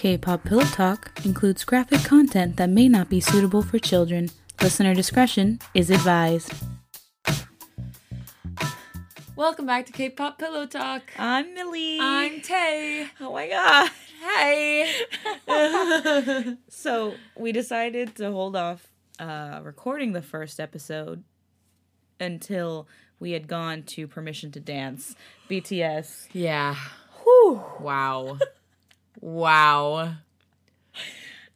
K-pop Pillow Talk includes graphic content that may not be suitable for children. Listener discretion is advised. Welcome back to K-pop Pillow Talk. I'm Millie. I'm Tay. Oh my god. Hey. So we decided to hold off uh, recording the first episode until we had gone to Permission to Dance, BTS. yeah. Whew. Wow. Wow.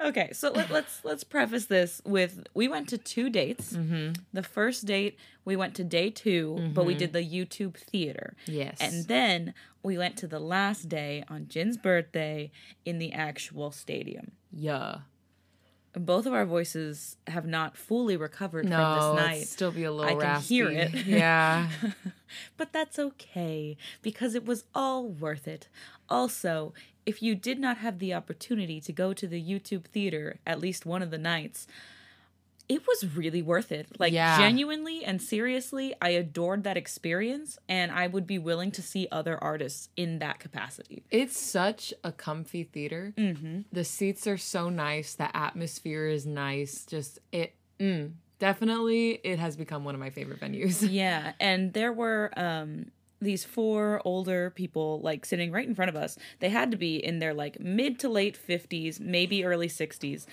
Okay, so let, let's let's preface this with we went to two dates. Mm-hmm. The first date we went to day 2 but we did the YouTube theater. Yes. And then we went to the last day on Jin's birthday in the actual stadium. yeah. Both of our voices have not fully recovered No, from this night. still be a little I can raspy. hear it. Yeah. but that's okay because it was all worth it. Also, if you did not have the opportunity to go to the YouTube theater at least one of the nights, it was really worth it. Like Yeah. genuinely and seriously, I adored that experience and I would be willing to see other artists in that capacity. It's such a comfy theater. Mm-hmm. The seats are so nice. The atmosphere is nice. Just it. Mm, definitely, it has become one of my favorite venues. Yeah, and there were um these four older people like sitting right in front of us. They had to be in their like mid to late 50s, maybe early 60s.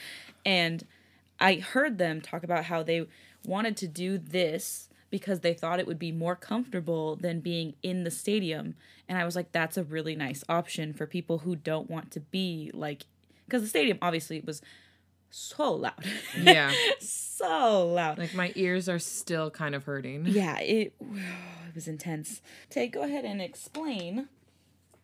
And I heard them talk about how they wanted to do this because they thought it would be more comfortable than being in the stadium. And I was like that's a really nice option for people who don't want to be like cuz the stadium obviously was so loud. Yeah. so loud. like my ears are still kind of hurting. Yeah, it it was intense. Tay, go ahead and explain,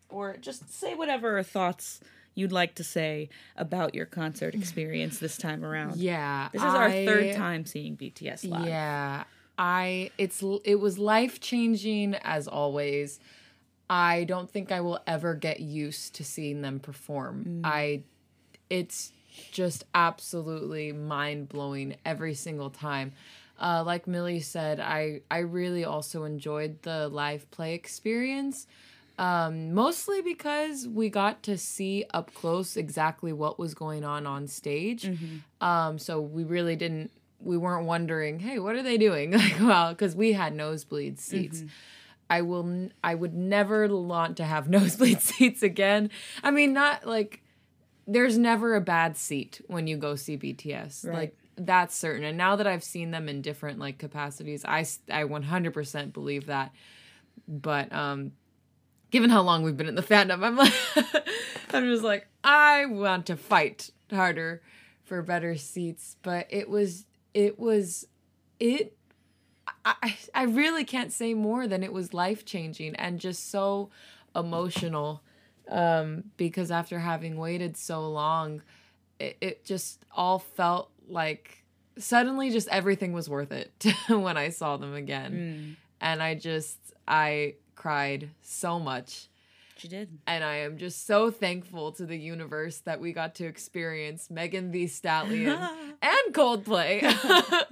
or just say whatever thoughts you'd like to say about your concert experience this time around. Yeah. This is our third time seeing BTS live. Yeah. I it's it was life changing as always. I don't think I will ever get used to seeing them perform. Mm. I it's just absolutely mind blowing every single time. Uh, like Millie said, I I really also enjoyed the live play experience. Um, mostly because we got to see up close exactly what was going on on stage. Um, so we really didn't, we weren't wondering, hey, what are they doing? Like, well, because we had nosebleed seats. I will, I would never want to have nosebleed seats again. I mean, not like, there's never a bad seat when you go see BTS. Right. Like, that's certain. And now that I've seen them in different like capacities, I I 100% believe that. But, um, given how long we've been in the fandom, I'm like, I'm just like, I want to fight harder for better seats. But it was, it was, it. I, I- really can't say more than it was life changing and just so emotional. Um, because after having waited so long, it, it just all felt like suddenly just everything was worth it when I saw them again. And I just, I cried so much. She did. And I am just so thankful to the universe that we got to experience Megan Thee Stallion and Coldplay.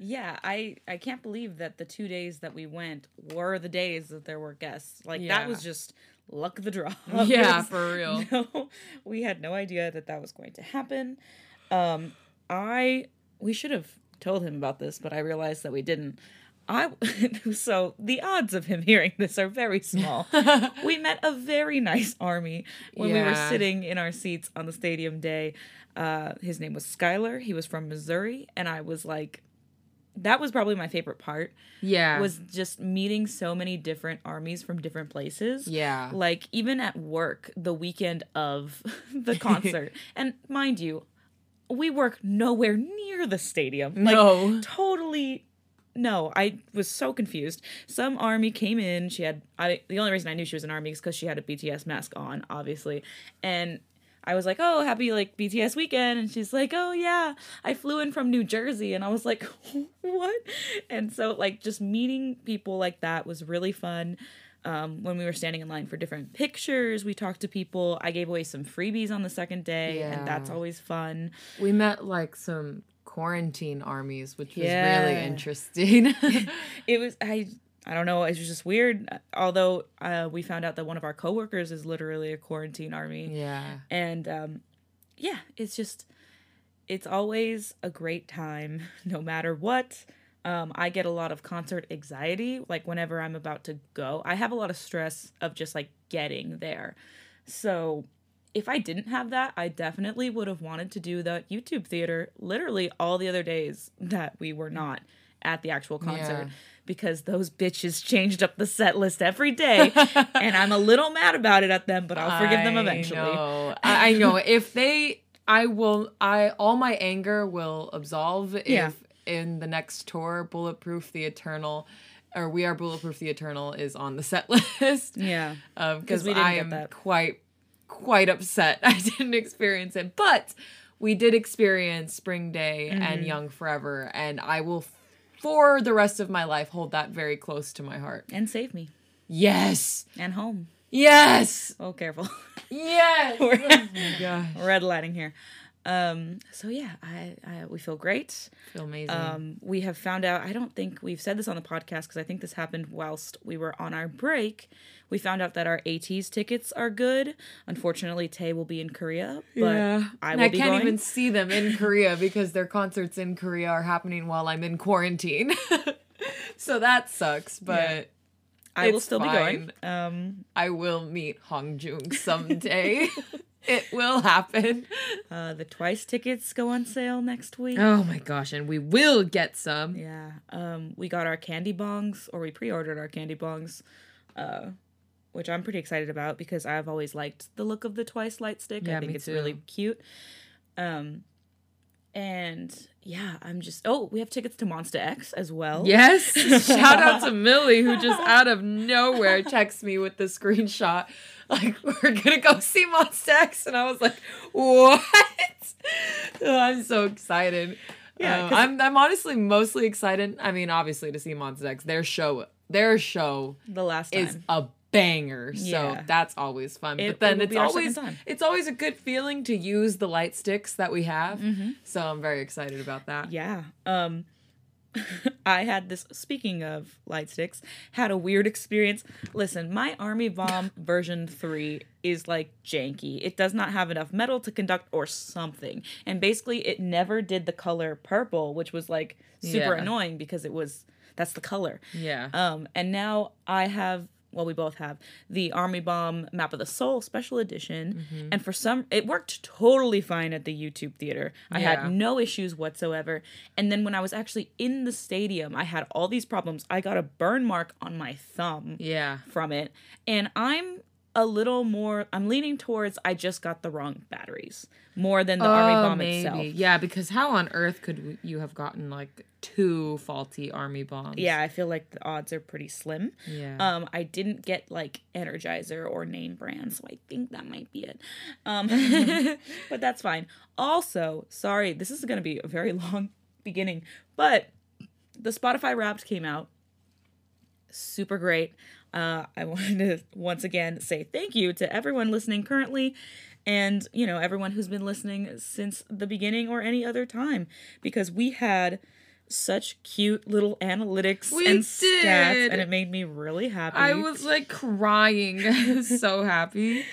Yeah, I I can't believe that the two days that we went were the days that there were guests. Like Yeah. that was just luck of the draw. Yeah, for real. No, we had no idea that that was going to happen. Um, I we should have told him about this, but I realized that we didn't. I so the odds of him hearing this are very small. we met a very nice army when we were sitting in our seats on the stadium day. Uh, his name was Skylar. He was from Missouri, and I was like, that was probably my favorite part. yeah. Was just meeting so many different armies from different places. yeah. Like even at work, the weekend of the concert, and mind you, we work nowhere near the stadium. Like, No. totally. No, I was so confused. Some army came in. She had I. The only reason I knew she was an army is because she had a BTS mask on, obviously, and. I was like, "Oh, happy like BTS weekend," and she's like, "Oh yeah, I flew in from New Jersey," and I was like, "What?" And so like just meeting people like that was really fun. Um, when we were standing in line for different pictures, we talked to people. I gave away some freebies on the second day, and that's always fun. We met like some quarantine armies, which was Yeah. really interesting. it was I I don't know. It was just weird. Although uh, we found out that one of our coworkers is literally a quarantine army, yeah. and um, yeah, it's just it's always a great time no matter what. Um, I get a lot of concert anxiety, like whenever I'm about to go. I have a lot of stress of just like getting there. So if I didn't have that, I definitely would have wanted to do the YouTube theater literally all the other days that we were not at the actual concert Yeah. because those bitches changed up the set list every day and I'm a little mad about it at them, but I'll forgive them I eventually. know. I, know. If they, I will. I all my anger will absolve if Yeah. In the next tour, Bulletproof the Eternal, or We Are Bulletproof the Eternal is on the set list. Yeah. because we didn't I get am quite quite upset I didn't experience it. But we did experience Spring Day Mm-hmm. and Young Forever, and I will, for the rest of my life, hold that very close to my heart. And save me. Yes, And home. yes, Oh, careful. yes. oh my gosh, Red lighting here. Um, so yeah, I, I we feel great. feel amazing. Um, we have found out. I don't think we've said this on the podcast because I think this happened whilst we were on our break. We found out that our ATEEZ tickets are good. Unfortunately, Tay will be in Korea, but I will I be can't going. even see them in Korea because their concerts in Korea are happening while I'm in quarantine. so that sucks, but I will still be going. Um, I will meet Hongjoong someday. it will happen. uh, the Twice tickets go on sale next week. Oh my gosh, and we will get some. Yeah. Um, we got our candy bongs, or we pre-ordered our candy bongs, uh, which I'm pretty excited about because I've always liked the look of the Twice light stick. Yeah, I think it's really cute. Um, and yeah, I'm just. Oh, we have tickets to Monsta X as well. Yes. Shout out to Millie who just out of nowhere texts me with the screenshot. Like, we're gonna go see Monsta X. And I was like, what? Oh, I'm so excited. Yeah, Um, I'm I'm honestly mostly excited. I mean, obviously to see Monsta X. Their show their show The last time. is a banger. So Yeah. that's always fun. It- but then it it's be our second always it's always a good feeling to use the light sticks that we have. So I'm very excited about that. Mm-hmm. Yeah. Um I had this speaking of light sticks, had a weird experience. Listen, my Army Bomb version 3 is like janky. It does not have enough metal to conduct or something. And basically it never did the color purple, which was like super Yeah. annoying because it was that's the color. Yeah. Um, and now I have, well, we both have the Army Bomb Map of the Soul Special Edition, Mm-hmm. and for some, it worked totally fine at the YouTube theater. I Yeah. had no issues whatsoever. And then when I was actually in the stadium, I had all these problems. I got a burn mark on my thumb yeah. from it, and I'm a little more. I'm leaning towards I just got the wrong batteries more than the Army Bomb itself. Oh, Yeah, because how on earth could you have gotten like two faulty army bombs? Yeah, I feel like the odds are pretty slim. Yeah. Um, I didn't get like Energizer or name brand, so I think that might be it. Um, but that's fine. Also, sorry, this is going to be a very long beginning, but the Spotify Wrapped came out. Super great. Uh, I wanted to once again say thank you to everyone listening currently and, you know, everyone who's been listening since the beginning or any other time because we had such cute little analytics We and stats and it made me really happy. I was like crying. So happy.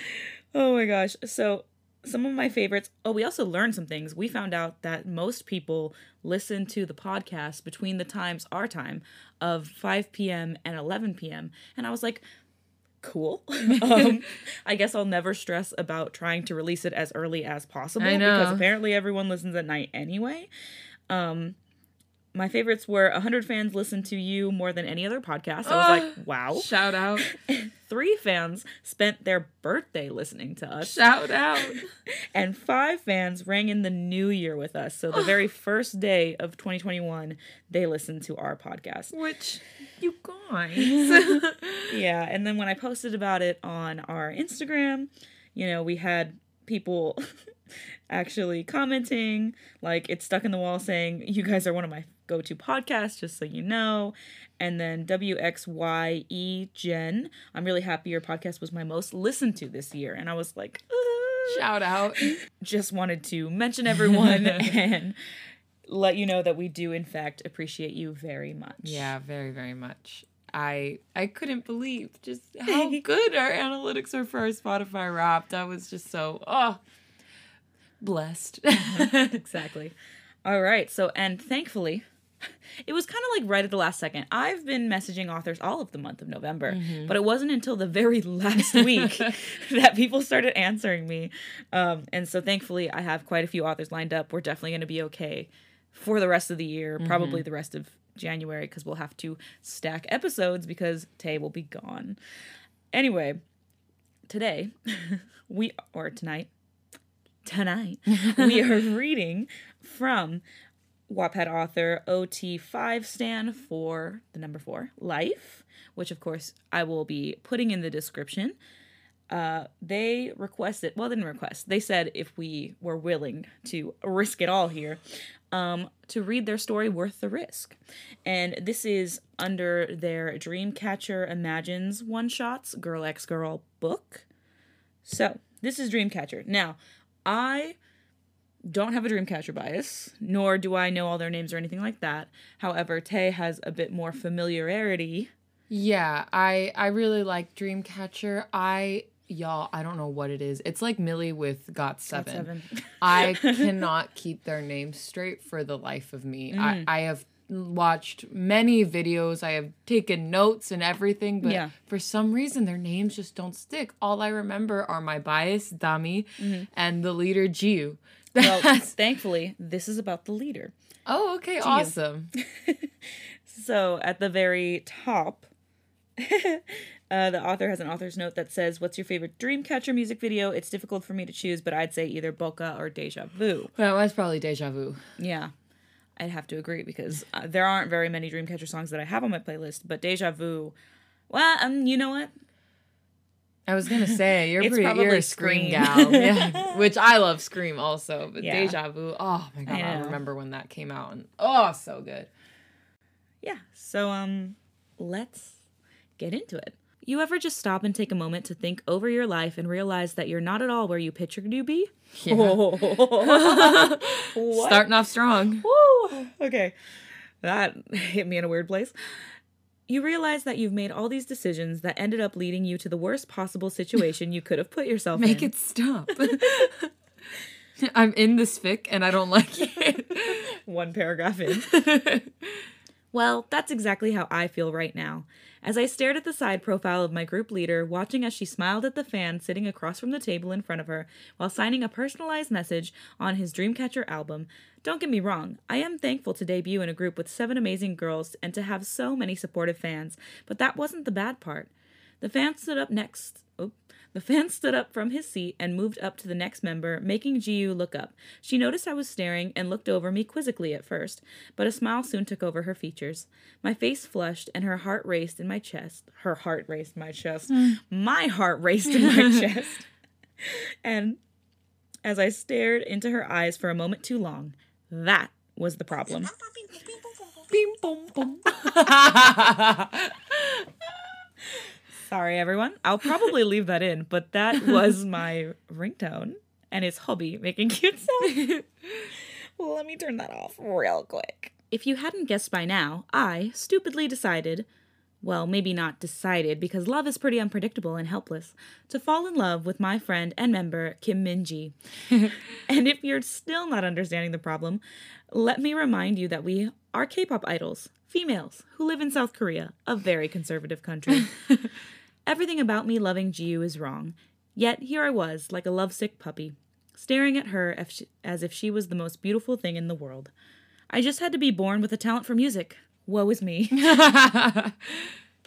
Oh my gosh. So, some of my favorites. Oh, we also learned some things. We found out that most people listen to the podcast between the times, our time, of 5 p.m. and 11 p.m. And I was like, cool. um, I guess I'll never stress about trying to release it as early as possible because apparently everyone listens at night anyway. Um, my favorites were 100 fans listen to you more than any other podcast. I was Ah. like, wow. Shout out. Three fans spent their birthday listening to us Shout out. and five fans rang in the new year with us. So the very first day of 2021, they listened to our podcast. Which you guys. Yeah, and then when I posted about it on our Instagram, you know, we had people actually commenting like it's stuck in the wall saying you guys are one of my go-to podcast, just so you know and then wxye jen i'm really happy your podcast was my most listened to this year and i was like. Shout out. just wanted to mention everyone and let you know that we do in fact appreciate you very much. Yeah, very, very much. I I couldn't believe just how good our analytics are for our Spotify Wrapped. I was just so oh blessed. Mm-hmm. exactly. All right. So, and thankfully, it was kind of like right at the last second. I've been messaging authors all of the month of November, but it wasn't until the very last week that people started answering me. Um, and so, thankfully, I have quite a few authors lined up. We're definitely going to be okay for the rest of the year, probably the rest of January, because we'll have to stack episodes because Tay will be gone. Anyway, today, we, or tonight, tonight we are reading from Wattpad author OT5 stand for the number four, Life, which of course I will be putting in the description. Uh, they requested, well, they didn't request, they said if we were willing to risk it all here, um, to read their story worth the risk. And this is under their Dreamcatcher Imagines one shots Girl X Girl book. So, this is Dreamcatcher. Now, I don't have a Dreamcatcher bias, nor do I know all their names or anything like that. However, Tay has a bit more familiarity. yeah, I I really like Dreamcatcher. I y'all, I don't know what it is. It's like Millie with Got Seven. Seven. I cannot keep their names straight for the life of me. Mm. I, I have watched many videos, I have taken notes and everything, but Yeah. for some reason their names just don't stick. All I remember are my bias, Dami, and the leader Jiu. Well, thankfully, this is about the leader. oh, okay, awesome. So at the very top, uh, the author has an author's note that says, What's your favorite Dreamcatcher music video? It's difficult for me to choose, but I'd say either Boca or Deja Vu. That was probably deja vu. Yeah, I'd have to agree because uh, there aren't very many Dreamcatcher songs that I have on my playlist, but Deja Vu, well, um, you know what? I was gonna say you're It's pretty, you're probably a scream gal, yeah. Which I love Scream also, but Yeah. Deja Vu. Oh my god, I I, remember when that came out, and oh, so good. Yeah, so um, let's get into it. You ever just stop and take a moment to think over your life and realize that you're not at all where you pictured you be? Yeah. Starting off strong. Woo! Okay. That hit me in a weird place. You realize that you've made all these decisions that ended up leading you to the worst possible situation you could have put yourself Make in. Make it stop. I'm in this fic and I don't like it. One paragraph in. Well, that's exactly how I feel right now. As I stared at the side profile of my group leader, watching as she smiled at the fan sitting across from the table in front of her while signing a personalized message on his Dreamcatcher album, don't get me wrong, I am thankful to debut in a group with seven amazing girls and to have so many supportive fans, but that wasn't the bad part. The fan stood up next. The fan stood up from his seat and moved up to the next member, making Jiu look up. She noticed I was staring and looked over me quizzically at first, but a smile soon took over her features. My face flushed and her heart raced in my chest. Her heart raced in my chest. My heart raced in my chest. And as I stared into her eyes for a moment too long, that was the problem. Beam, boom, boom. Sorry, everyone. I'll probably leave that in, but that was my ringtone and it's Hobi making cute sounds. well, let me turn that off real quick. If you hadn't guessed by now, I stupidly decided, well, maybe not decided because love is pretty unpredictable and helpless, to fall in love with my friend and member Kim Minji. and if you're still not understanding the problem, let me remind you that we are K-pop idols, females who live in South Korea, a very conservative country. Everything about me loving Jiu is wrong. Yet here I was, like a lovesick puppy, staring at her as as if she was the most beautiful thing in the world. I just had to be born with a talent for music. Woe is me. that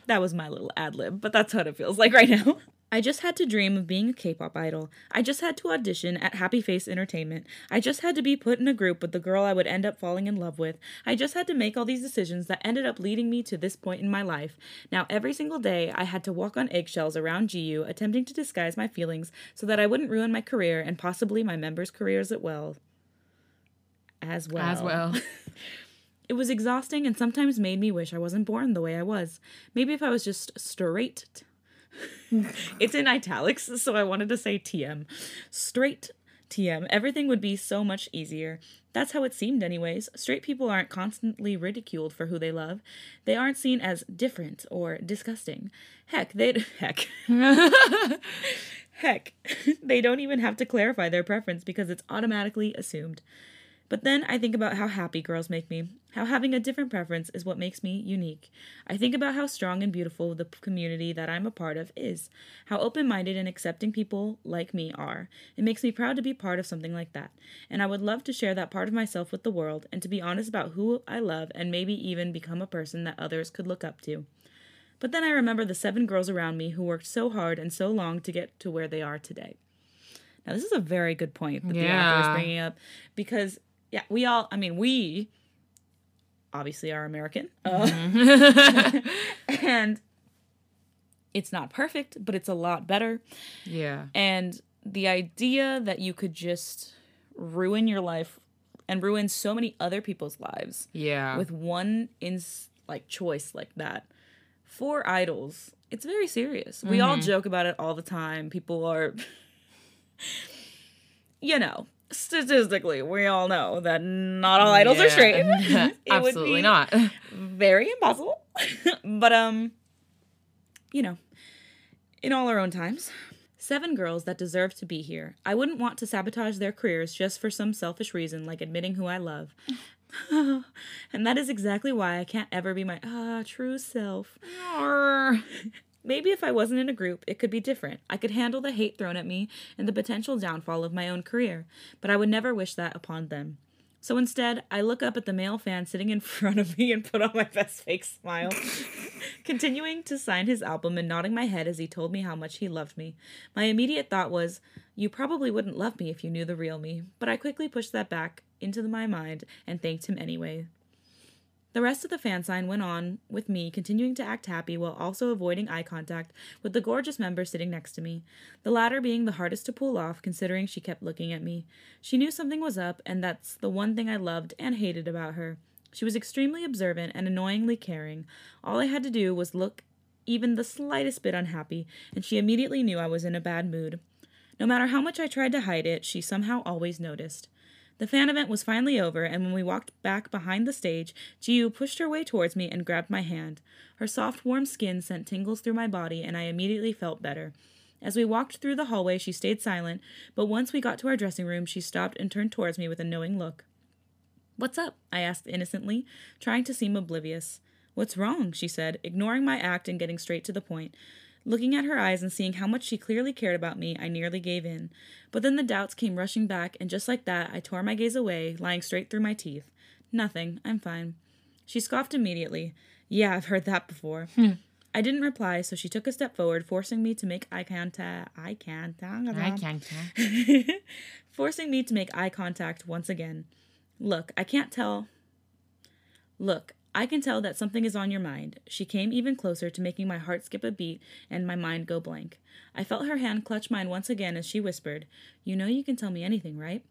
was my little ad lib, but that's what it feels like right now. I just had to dream of being a K pop idol. I just had to audition at Happy Face Entertainment. I just had to be put in a group with the girl I would end up falling in love with. I just had to make all these decisions that ended up leading me to this point in my life. Now, every single day, I had to walk on eggshells around Jiu, attempting to disguise my feelings so that I wouldn't ruin my career and possibly my members' careers as well. As well. As well. It was exhausting and sometimes made me wish I wasn't born the way I was. Maybe if I was just straight. it's in italics, so I wanted to say TM. Straight TM, everything would be so much easier. That's how it seemed, anyways. Straight people aren't constantly ridiculed for who they love. They aren't seen as different or disgusting. Heck, they'd. Heck. Heck, they don't even have to clarify their preference because it's automatically assumed. But then I think about how happy girls make me, how having a different preference is what makes me unique. I think about how strong and beautiful the community that I'm a part of is, how open minded and accepting people like me are. It makes me proud to be part of something like that. And I would love to share that part of myself with the world and to be honest about who I love and maybe even become a person that others could look up to. But then I remember the seven girls around me who worked so hard and so long to get to where they are today. Now, this is a very good point that the author is bringing up because, yeah, we all, I mean, we obviously are American. Uh, and it's not perfect, but it's a lot better. yeah. And the idea that you could just ruin your life and ruin so many other people's lives Yeah. with one ins like choice like that for idols it's very serious we all joke about it all the time people are you know statistically we all know that not all idols are straight It would Absolutely be not. very impossible but um you know in all our own times Seven girls that deserve to be here. I wouldn't want to sabotage their careers just for some selfish reason like admitting who I love. and that is exactly why I can't ever be my ah true self. Maybe if I wasn't in a group, it could be different. I could handle the hate thrown at me and the potential downfall of my own career, but I would never wish that upon them. So instead, I look up at the male fan sitting in front of me and put on my best fake smile, continuing to sign his album and nodding my head as he told me how much he loved me. My immediate thought was, You probably wouldn't love me if you knew the real me, but I quickly pushed that back into my mind and thanked him anyway. The rest of the fan sign went on with me continuing to act happy while also avoiding eye contact with the gorgeous member sitting next to me, the latter being the hardest to pull off considering she kept looking at me. She knew something was up, and that's the one thing I loved and hated about her. She was extremely observant and annoyingly caring. All I had to do was look even the slightest bit unhappy, and she immediately knew I was in a bad mood. No matter how much I tried to hide it, she somehow always noticed. The fan event was finally over, and when we walked back behind the stage, Jiu pushed her way towards me and grabbed my hand. Her soft, warm skin sent tingles through my body, and I immediately felt better. As we walked through the hallway, she stayed silent, but once we got to our dressing room, she stopped and turned towards me with a knowing look. What's up? I asked innocently, trying to seem oblivious. What's wrong? she said, ignoring my act and getting straight to the point. Looking at her eyes and seeing how much she clearly cared about me, I nearly gave in. But then the doubts came rushing back, and just like that, I tore my gaze away, lying straight through my teeth. Nothing. I'm fine. She scoffed immediately. Yeah, I've heard that before. Hmm. I didn't reply, so she took a step forward, forcing me to make eye contact. Eye contact. I can't. forcing me to make eye contact once again. Look, I can't tell. Look, I can tell that something is on your mind. She came even closer to making my heart skip a beat and my mind go blank. I felt her hand clutch mine once again as she whispered, You know you can tell me anything, right?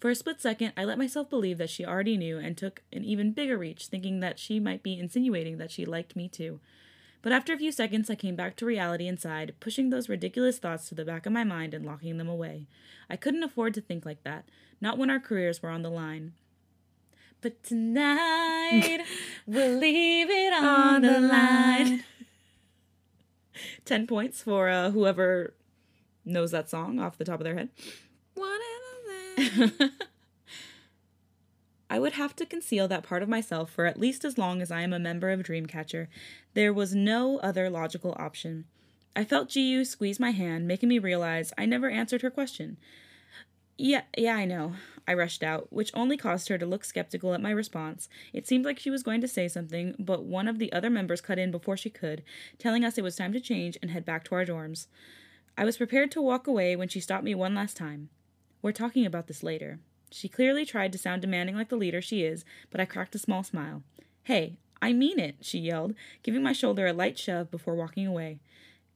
For a split second, I let myself believe that she already knew and took an even bigger reach, thinking that she might be insinuating that she liked me too. But after a few seconds, I came back to reality inside, pushing those ridiculous thoughts to the back of my mind and locking them away. I couldn't afford to think like that, not when our careers were on the line. But tonight, we'll leave it on, the line. 10 points for uh, whoever knows that song off the top of their head. I would have to conceal that part of myself for at least as long as I am a member of Dreamcatcher. There was no other logical option. I felt Jiu squeeze my hand, making me realize I never answered her question. Yeah, yeah, I know. I rushed out, which only caused her to look skeptical at my response. It seemed like she was going to say something, but one of the other members cut in before she could, telling us it was time to change and head back to our dorms. I was prepared to walk away when she stopped me one last time. We're talking about this later. She clearly tried to sound demanding like the leader she is, but I cracked a small smile. Hey, I mean it, she yelled, giving my shoulder a light shove before walking away.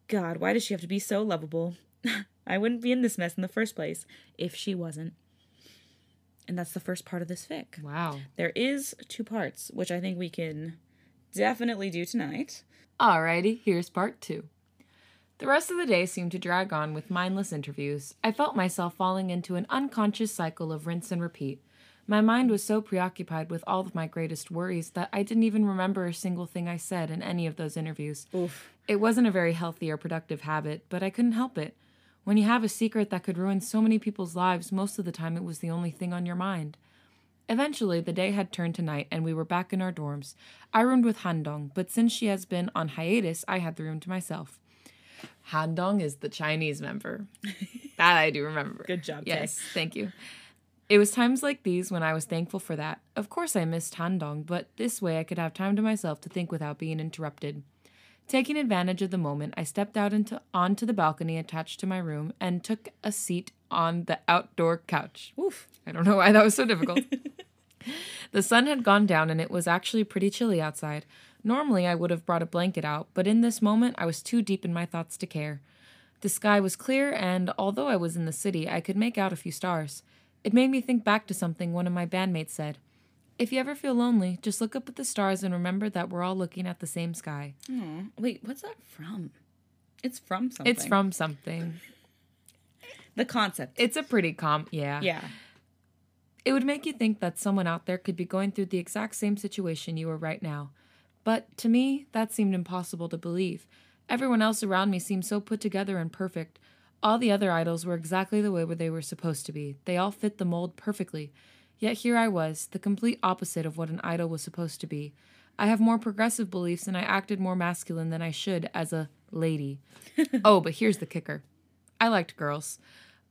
God, why does she have to be so lovable? I wouldn't be in this mess in the first place if she wasn't. And that's the first part of this fic. Wow. There is two parts, which I think we can definitely do tonight. Alrighty, here's part two. The rest of the day seemed to drag on with mindless interviews. I felt myself falling into an unconscious cycle of rinse and repeat. My mind was so preoccupied with all of my greatest worries that I didn't even remember a single thing I said in any of those interviews. Oof. It wasn't a very healthy or productive habit, but I couldn't help it. When you have a secret that could ruin so many people's lives, most of the time it was the only thing on your mind. Eventually, the day had turned to night and we were back in our dorms. I roomed with Handong, but since she has been on hiatus, I had the room to myself. Handong is the Chinese member. that I do remember. Good job, Tay. Yes, thank you. It was times like these when I was thankful for that. Of course, I missed Handong, but this way I could have time to myself to think without being interrupted. Taking advantage of the moment, I stepped out into onto the balcony attached to my room and took a seat on the outdoor couch. Oof. I don't know why that was so difficult. the sun had gone down and it was actually pretty chilly outside. Normally, I would have brought a blanket out, but in this moment, I was too deep in my thoughts to care. The sky was clear, and although I was in the city, I could make out a few stars. It made me think back to something one of my bandmates said. If you ever feel lonely, just look up at the stars and remember that we're all looking at the same sky. Aw. Wait, what's that from? It's from something. It's from something. the concept. It's a pretty calm, yeah. yeah. It would make you think that someone out there could be going through the exact same situation you are right now. But to me, that seemed impossible to believe. Everyone else around me seemed so put together and perfect. All the other idols were exactly the way where they were supposed to be. They all fit the mold perfectly. Yet here I was, the complete opposite of what an idol was supposed to be. I have more progressive beliefs and I acted more masculine than I should as a lady. oh, but here's the kicker I liked girls.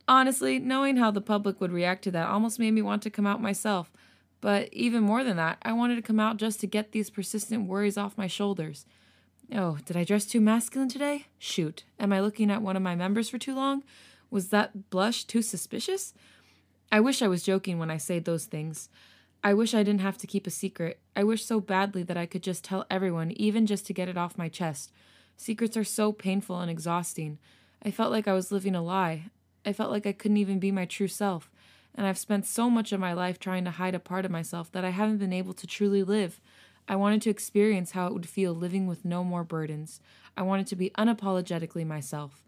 Honestly, knowing how the public would react to that almost made me want to come out myself. But even more than that, I wanted to come out just to get these persistent worries off my shoulders. Oh, did I dress too masculine today? Shoot. Am I looking at one of my members for too long? Was that blush too suspicious? I wish I was joking when I say those things. I wish I didn't have to keep a secret. I wish so badly that I could just tell everyone, even just to get it off my chest. Secrets are so painful and exhausting. I felt like I was living a lie. I felt like I couldn't even be my true self. And I've spent so much of my life trying to hide a part of myself that I haven't been able to truly live. I wanted to experience how it would feel living with no more burdens. I wanted to be unapologetically myself.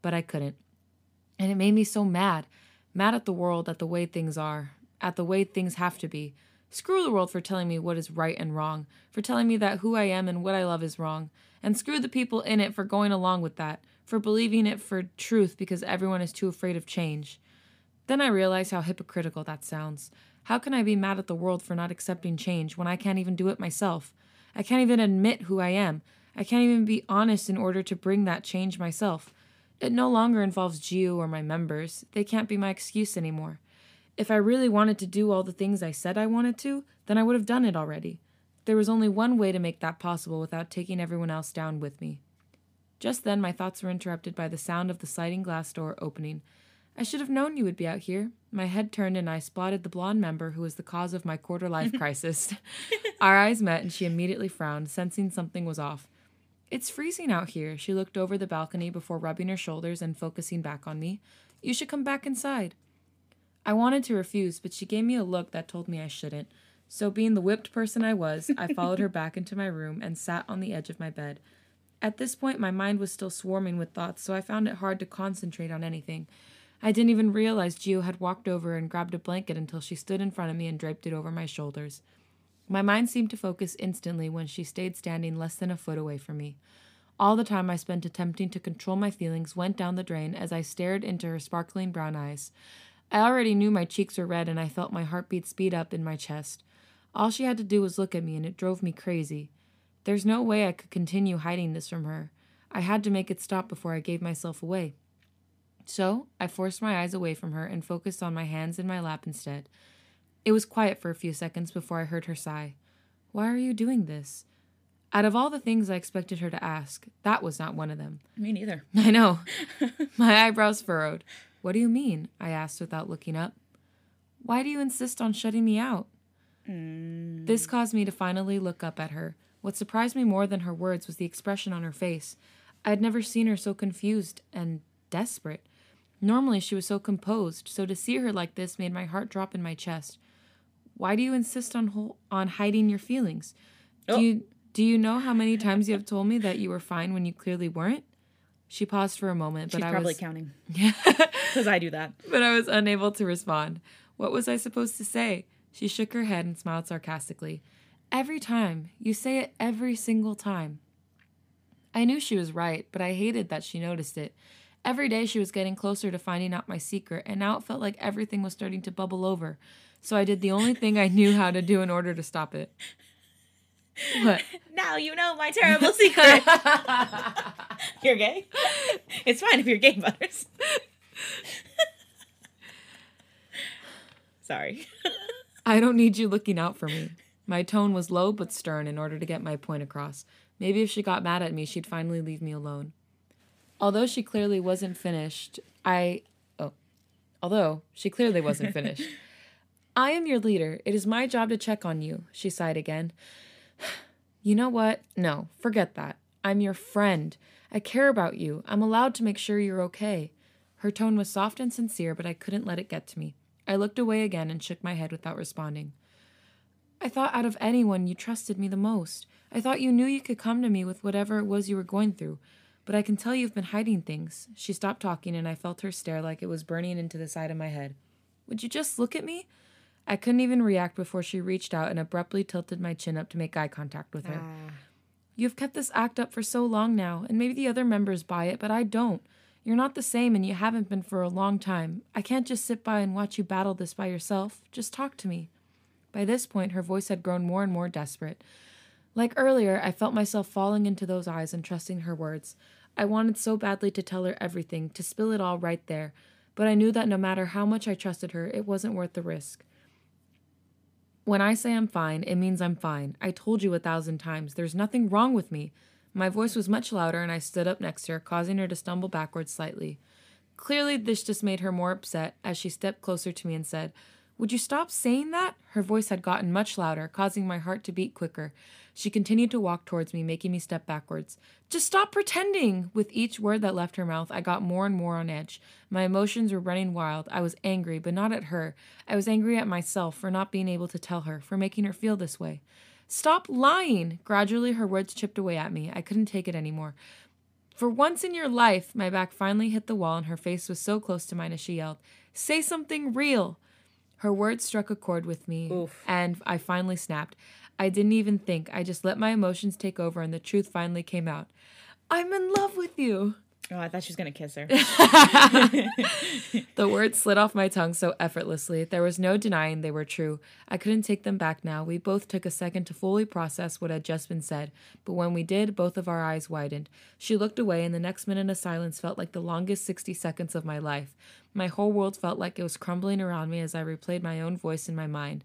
But I couldn't. And it made me so mad. Mad at the world, at the way things are, at the way things have to be. Screw the world for telling me what is right and wrong, for telling me that who I am and what I love is wrong. And screw the people in it for going along with that, for believing it for truth because everyone is too afraid of change. Then I realize how hypocritical that sounds. How can I be mad at the world for not accepting change when I can't even do it myself? I can't even admit who I am. I can't even be honest in order to bring that change myself. It no longer involves Jiu or my members. They can't be my excuse anymore. If I really wanted to do all the things I said I wanted to, then I would have done it already. There was only one way to make that possible without taking everyone else down with me. Just then, my thoughts were interrupted by the sound of the sliding glass door opening. I should have known you would be out here. My head turned and I spotted the blonde member who was the cause of my quarter life crisis. Our eyes met and she immediately frowned, sensing something was off. It's freezing out here. She looked over the balcony before rubbing her shoulders and focusing back on me. You should come back inside. I wanted to refuse, but she gave me a look that told me I shouldn't. So, being the whipped person I was, I followed her back into my room and sat on the edge of my bed. At this point, my mind was still swarming with thoughts, so I found it hard to concentrate on anything. I didn't even realize Jiu had walked over and grabbed a blanket until she stood in front of me and draped it over my shoulders. My mind seemed to focus instantly when she stayed standing less than a foot away from me. All the time I spent attempting to control my feelings went down the drain as I stared into her sparkling brown eyes. I already knew my cheeks were red and I felt my heartbeat speed up in my chest. All she had to do was look at me and it drove me crazy. There's no way I could continue hiding this from her. I had to make it stop before I gave myself away. So I forced my eyes away from her and focused on my hands in my lap instead. It was quiet for a few seconds before I heard her sigh. Why are you doing this? Out of all the things I expected her to ask, that was not one of them. Me neither. I know. my eyebrows furrowed. What do you mean? I asked without looking up. Why do you insist on shutting me out? Mm. This caused me to finally look up at her. What surprised me more than her words was the expression on her face. I had never seen her so confused and desperate. Normally she was so composed, so to see her like this made my heart drop in my chest. Why do you insist on hol- on hiding your feelings? Do Oh. you do you know how many times you have told me that you were fine when you clearly weren't? She paused for a moment, but She's I probably was counting yeah, because I do that. but I was unable to respond. What was I supposed to say? She shook her head and smiled sarcastically. Every time. You say it every single time. I knew she was right, but I hated that she noticed it. Every day she was getting closer to finding out my secret, and now it felt like everything was starting to bubble over. So I did the only thing I knew how to do in order to stop it. What? Now you know my terrible secret. you're gay. It's fine if you're gay, Butters. Sorry. I don't need you looking out for me. My tone was low but stern in order to get my point across. Maybe if she got mad at me, she'd finally leave me alone. Although she clearly wasn't finished, I. Oh. Although she clearly wasn't finished. I am your leader. It is my job to check on you, she sighed again. You know what? No, forget that. I'm your friend. I care about you. I'm allowed to make sure you're okay. Her tone was soft and sincere, but I couldn't let it get to me. I looked away again and shook my head without responding. I thought out of anyone you trusted me the most. I thought you knew you could come to me with whatever it was you were going through. But I can tell you've been hiding things. She stopped talking and I felt her stare like it was burning into the side of my head. Would you just look at me? I couldn't even react before she reached out and abruptly tilted my chin up to make eye contact with her. Ah. You've kept this act up for so long now, and maybe the other members buy it, but I don't. You're not the same, and you haven't been for a long time. I can't just sit by and watch you battle this by yourself. Just talk to me. By this point, her voice had grown more and more desperate. Like earlier, I felt myself falling into those eyes and trusting her words. I wanted so badly to tell her everything, to spill it all right there, but I knew that no matter how much I trusted her, it wasn't worth the risk. When I say I'm fine, it means I'm fine. I told you a thousand times. There's nothing wrong with me. My voice was much louder, and I stood up next to her, causing her to stumble backwards slightly. Clearly, this just made her more upset as she stepped closer to me and said, Would you stop saying that? Her voice had gotten much louder, causing my heart to beat quicker. She continued to walk towards me, making me step backwards. Just stop pretending! With each word that left her mouth, I got more and more on edge. My emotions were running wild. I was angry, but not at her. I was angry at myself for not being able to tell her, for making her feel this way. Stop lying! Gradually, her words chipped away at me. I couldn't take it anymore. For once in your life, my back finally hit the wall and her face was so close to mine as she yelled, Say something real! Her words struck a chord with me, Oof. and I finally snapped. I didn't even think. I just let my emotions take over, and the truth finally came out. I'm in love with you. Oh, I thought she was gonna kiss her. The words slid off my tongue so effortlessly. There was no denying they were true. I couldn't take them back now. We both took a second to fully process what had just been said, but when we did, both of our eyes widened. She looked away, and the next minute of silence felt like the longest 60 seconds of my life. My whole world felt like it was crumbling around me as I replayed my own voice in my mind.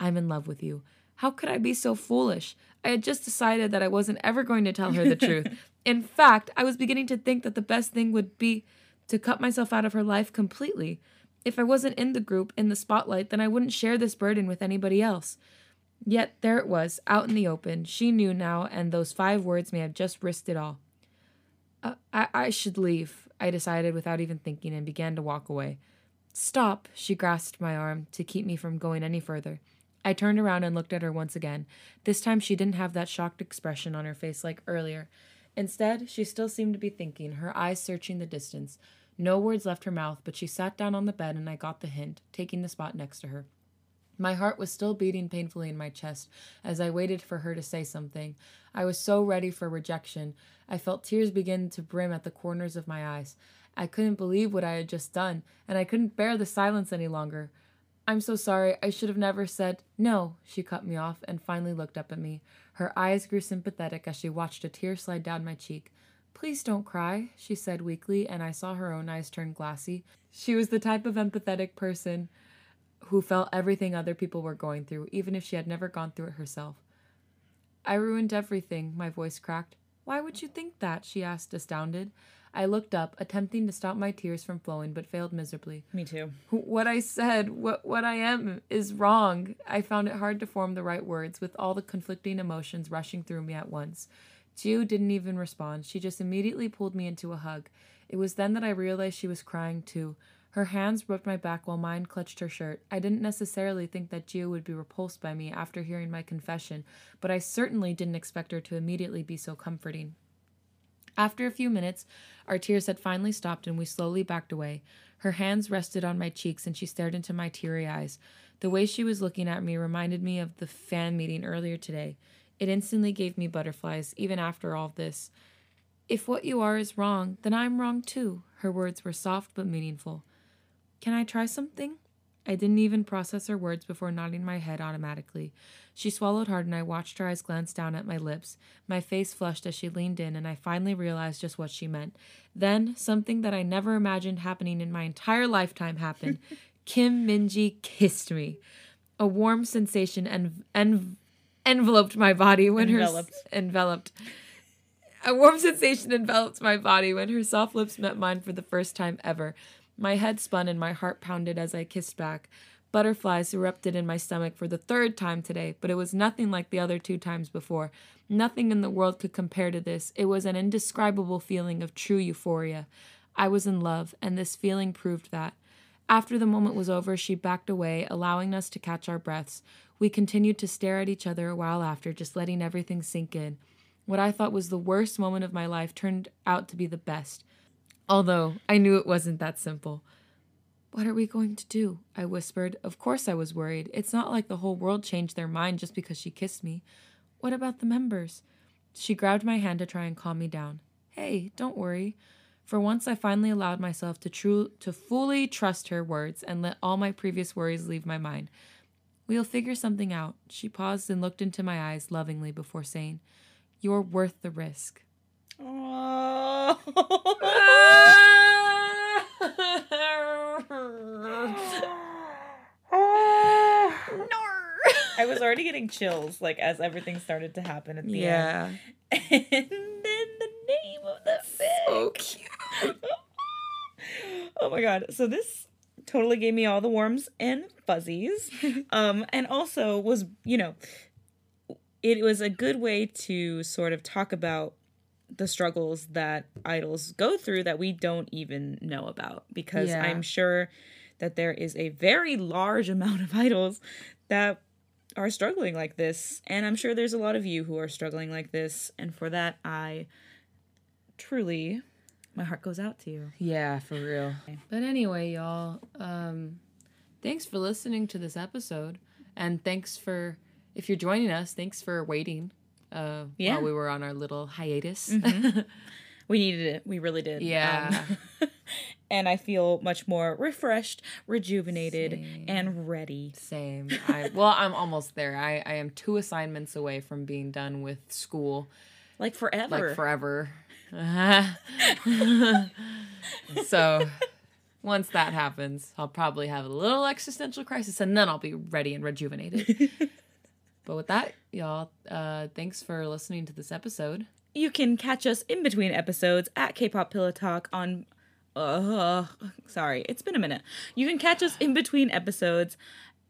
I'm in love with you. How could I be so foolish? I had just decided that I wasn't ever going to tell her the truth. In fact, I was beginning to think that the best thing would be to cut myself out of her life completely. If I wasn't in the group, in the spotlight, then I wouldn't share this burden with anybody else. Yet there it was, out in the open. She knew now, and those five words may have just risked it all. Uh, I, I should leave, I decided without even thinking, and began to walk away. Stop, she grasped my arm to keep me from going any further. I turned around and looked at her once again. This time she didn't have that shocked expression on her face like earlier. Instead, she still seemed to be thinking, her eyes searching the distance. No words left her mouth, but she sat down on the bed and I got the hint, taking the spot next to her. My heart was still beating painfully in my chest as I waited for her to say something. I was so ready for rejection. I felt tears begin to brim at the corners of my eyes. I couldn't believe what I had just done, and I couldn't bear the silence any longer. I'm so sorry. I should have never said no. She cut me off and finally looked up at me. Her eyes grew sympathetic as she watched a tear slide down my cheek. Please don't cry, she said weakly, and I saw her own eyes turn glassy. She was the type of empathetic person who felt everything other people were going through, even if she had never gone through it herself. I ruined everything, my voice cracked. Why would you think that? she asked, astounded. I looked up, attempting to stop my tears from flowing, but failed miserably. Me too. What I said, what what I am is wrong. I found it hard to form the right words with all the conflicting emotions rushing through me at once. Jiu didn't even respond. She just immediately pulled me into a hug. It was then that I realized she was crying too. Her hands rubbed my back while mine clutched her shirt. I didn't necessarily think that Jiu would be repulsed by me after hearing my confession, but I certainly didn't expect her to immediately be so comforting. After a few minutes, our tears had finally stopped and we slowly backed away. Her hands rested on my cheeks and she stared into my teary eyes. The way she was looking at me reminded me of the fan meeting earlier today. It instantly gave me butterflies, even after all this. If what you are is wrong, then I'm wrong too. Her words were soft but meaningful. Can I try something? I didn't even process her words before nodding my head automatically. She swallowed hard and I watched her eyes glance down at my lips. My face flushed as she leaned in, and I finally realized just what she meant. Then, something that I never imagined happening in my entire lifetime happened. Kim Minji kissed me. A warm sensation en- en- enveloped my body when Enveloped. her enveloped. A warm sensation enveloped my body when her soft lips met mine for the first time ever. My head spun and my heart pounded as I kissed back. Butterflies erupted in my stomach for the third time today, but it was nothing like the other two times before. Nothing in the world could compare to this. It was an indescribable feeling of true euphoria. I was in love, and this feeling proved that. After the moment was over, she backed away, allowing us to catch our breaths. We continued to stare at each other a while after, just letting everything sink in. What I thought was the worst moment of my life turned out to be the best. Although I knew it wasn't that simple. What are we going to do? I whispered. Of course I was worried. It's not like the whole world changed their mind just because she kissed me. What about the members? She grabbed my hand to try and calm me down. Hey, don't worry. For once I finally allowed myself to true to fully trust her words and let all my previous worries leave my mind. We'll figure something out. She paused and looked into my eyes lovingly before saying, You're worth the risk. I already getting chills, like as everything started to happen at the Yeah. end. And then the name of the So cute. oh my god. So this totally gave me all the warms and fuzzies. um, and also was, you know, it was a good way to sort of talk about the struggles that idols go through that we don't even know about because Yeah. I'm sure that there is a very large amount of idols that are struggling like this and I'm sure there's a lot of you who are struggling like this and for that I truly my heart goes out to you. Yeah, for real. But anyway, y'all, um, thanks for listening to this episode. And thanks for, if you're joining us, thanks for waiting uh, Yeah. while we were on our little hiatus. We needed it. We really did. Yeah. Um, and I feel much more refreshed, rejuvenated, Same. and ready. Same. I, well, I'm almost there. I, I am two assignments away from being done with school, Like forever. like forever. so once that happens, I'll probably have a little existential crisis and then I'll be ready and rejuvenated. but with that, y'all, uh, thanks for listening to this episode. You can catch us in between episodes at K-pop Pillow Talk on. Uh, sorry, it's been a minute. You can catch us in between episodes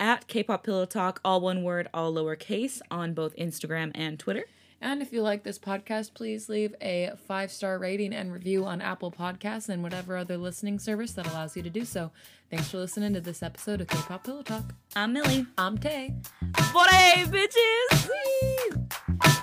at K-pop Pillow Talk, all one word, all lowercase, on both Instagram and Twitter. And if you like this podcast, please leave a five star rating and review on Apple Podcasts and whatever other listening service that allows you to do so. Thanks for listening to this episode of K pop Pillow Talk. I'm Millie. I'm Tay. Bye, bitches. Whee!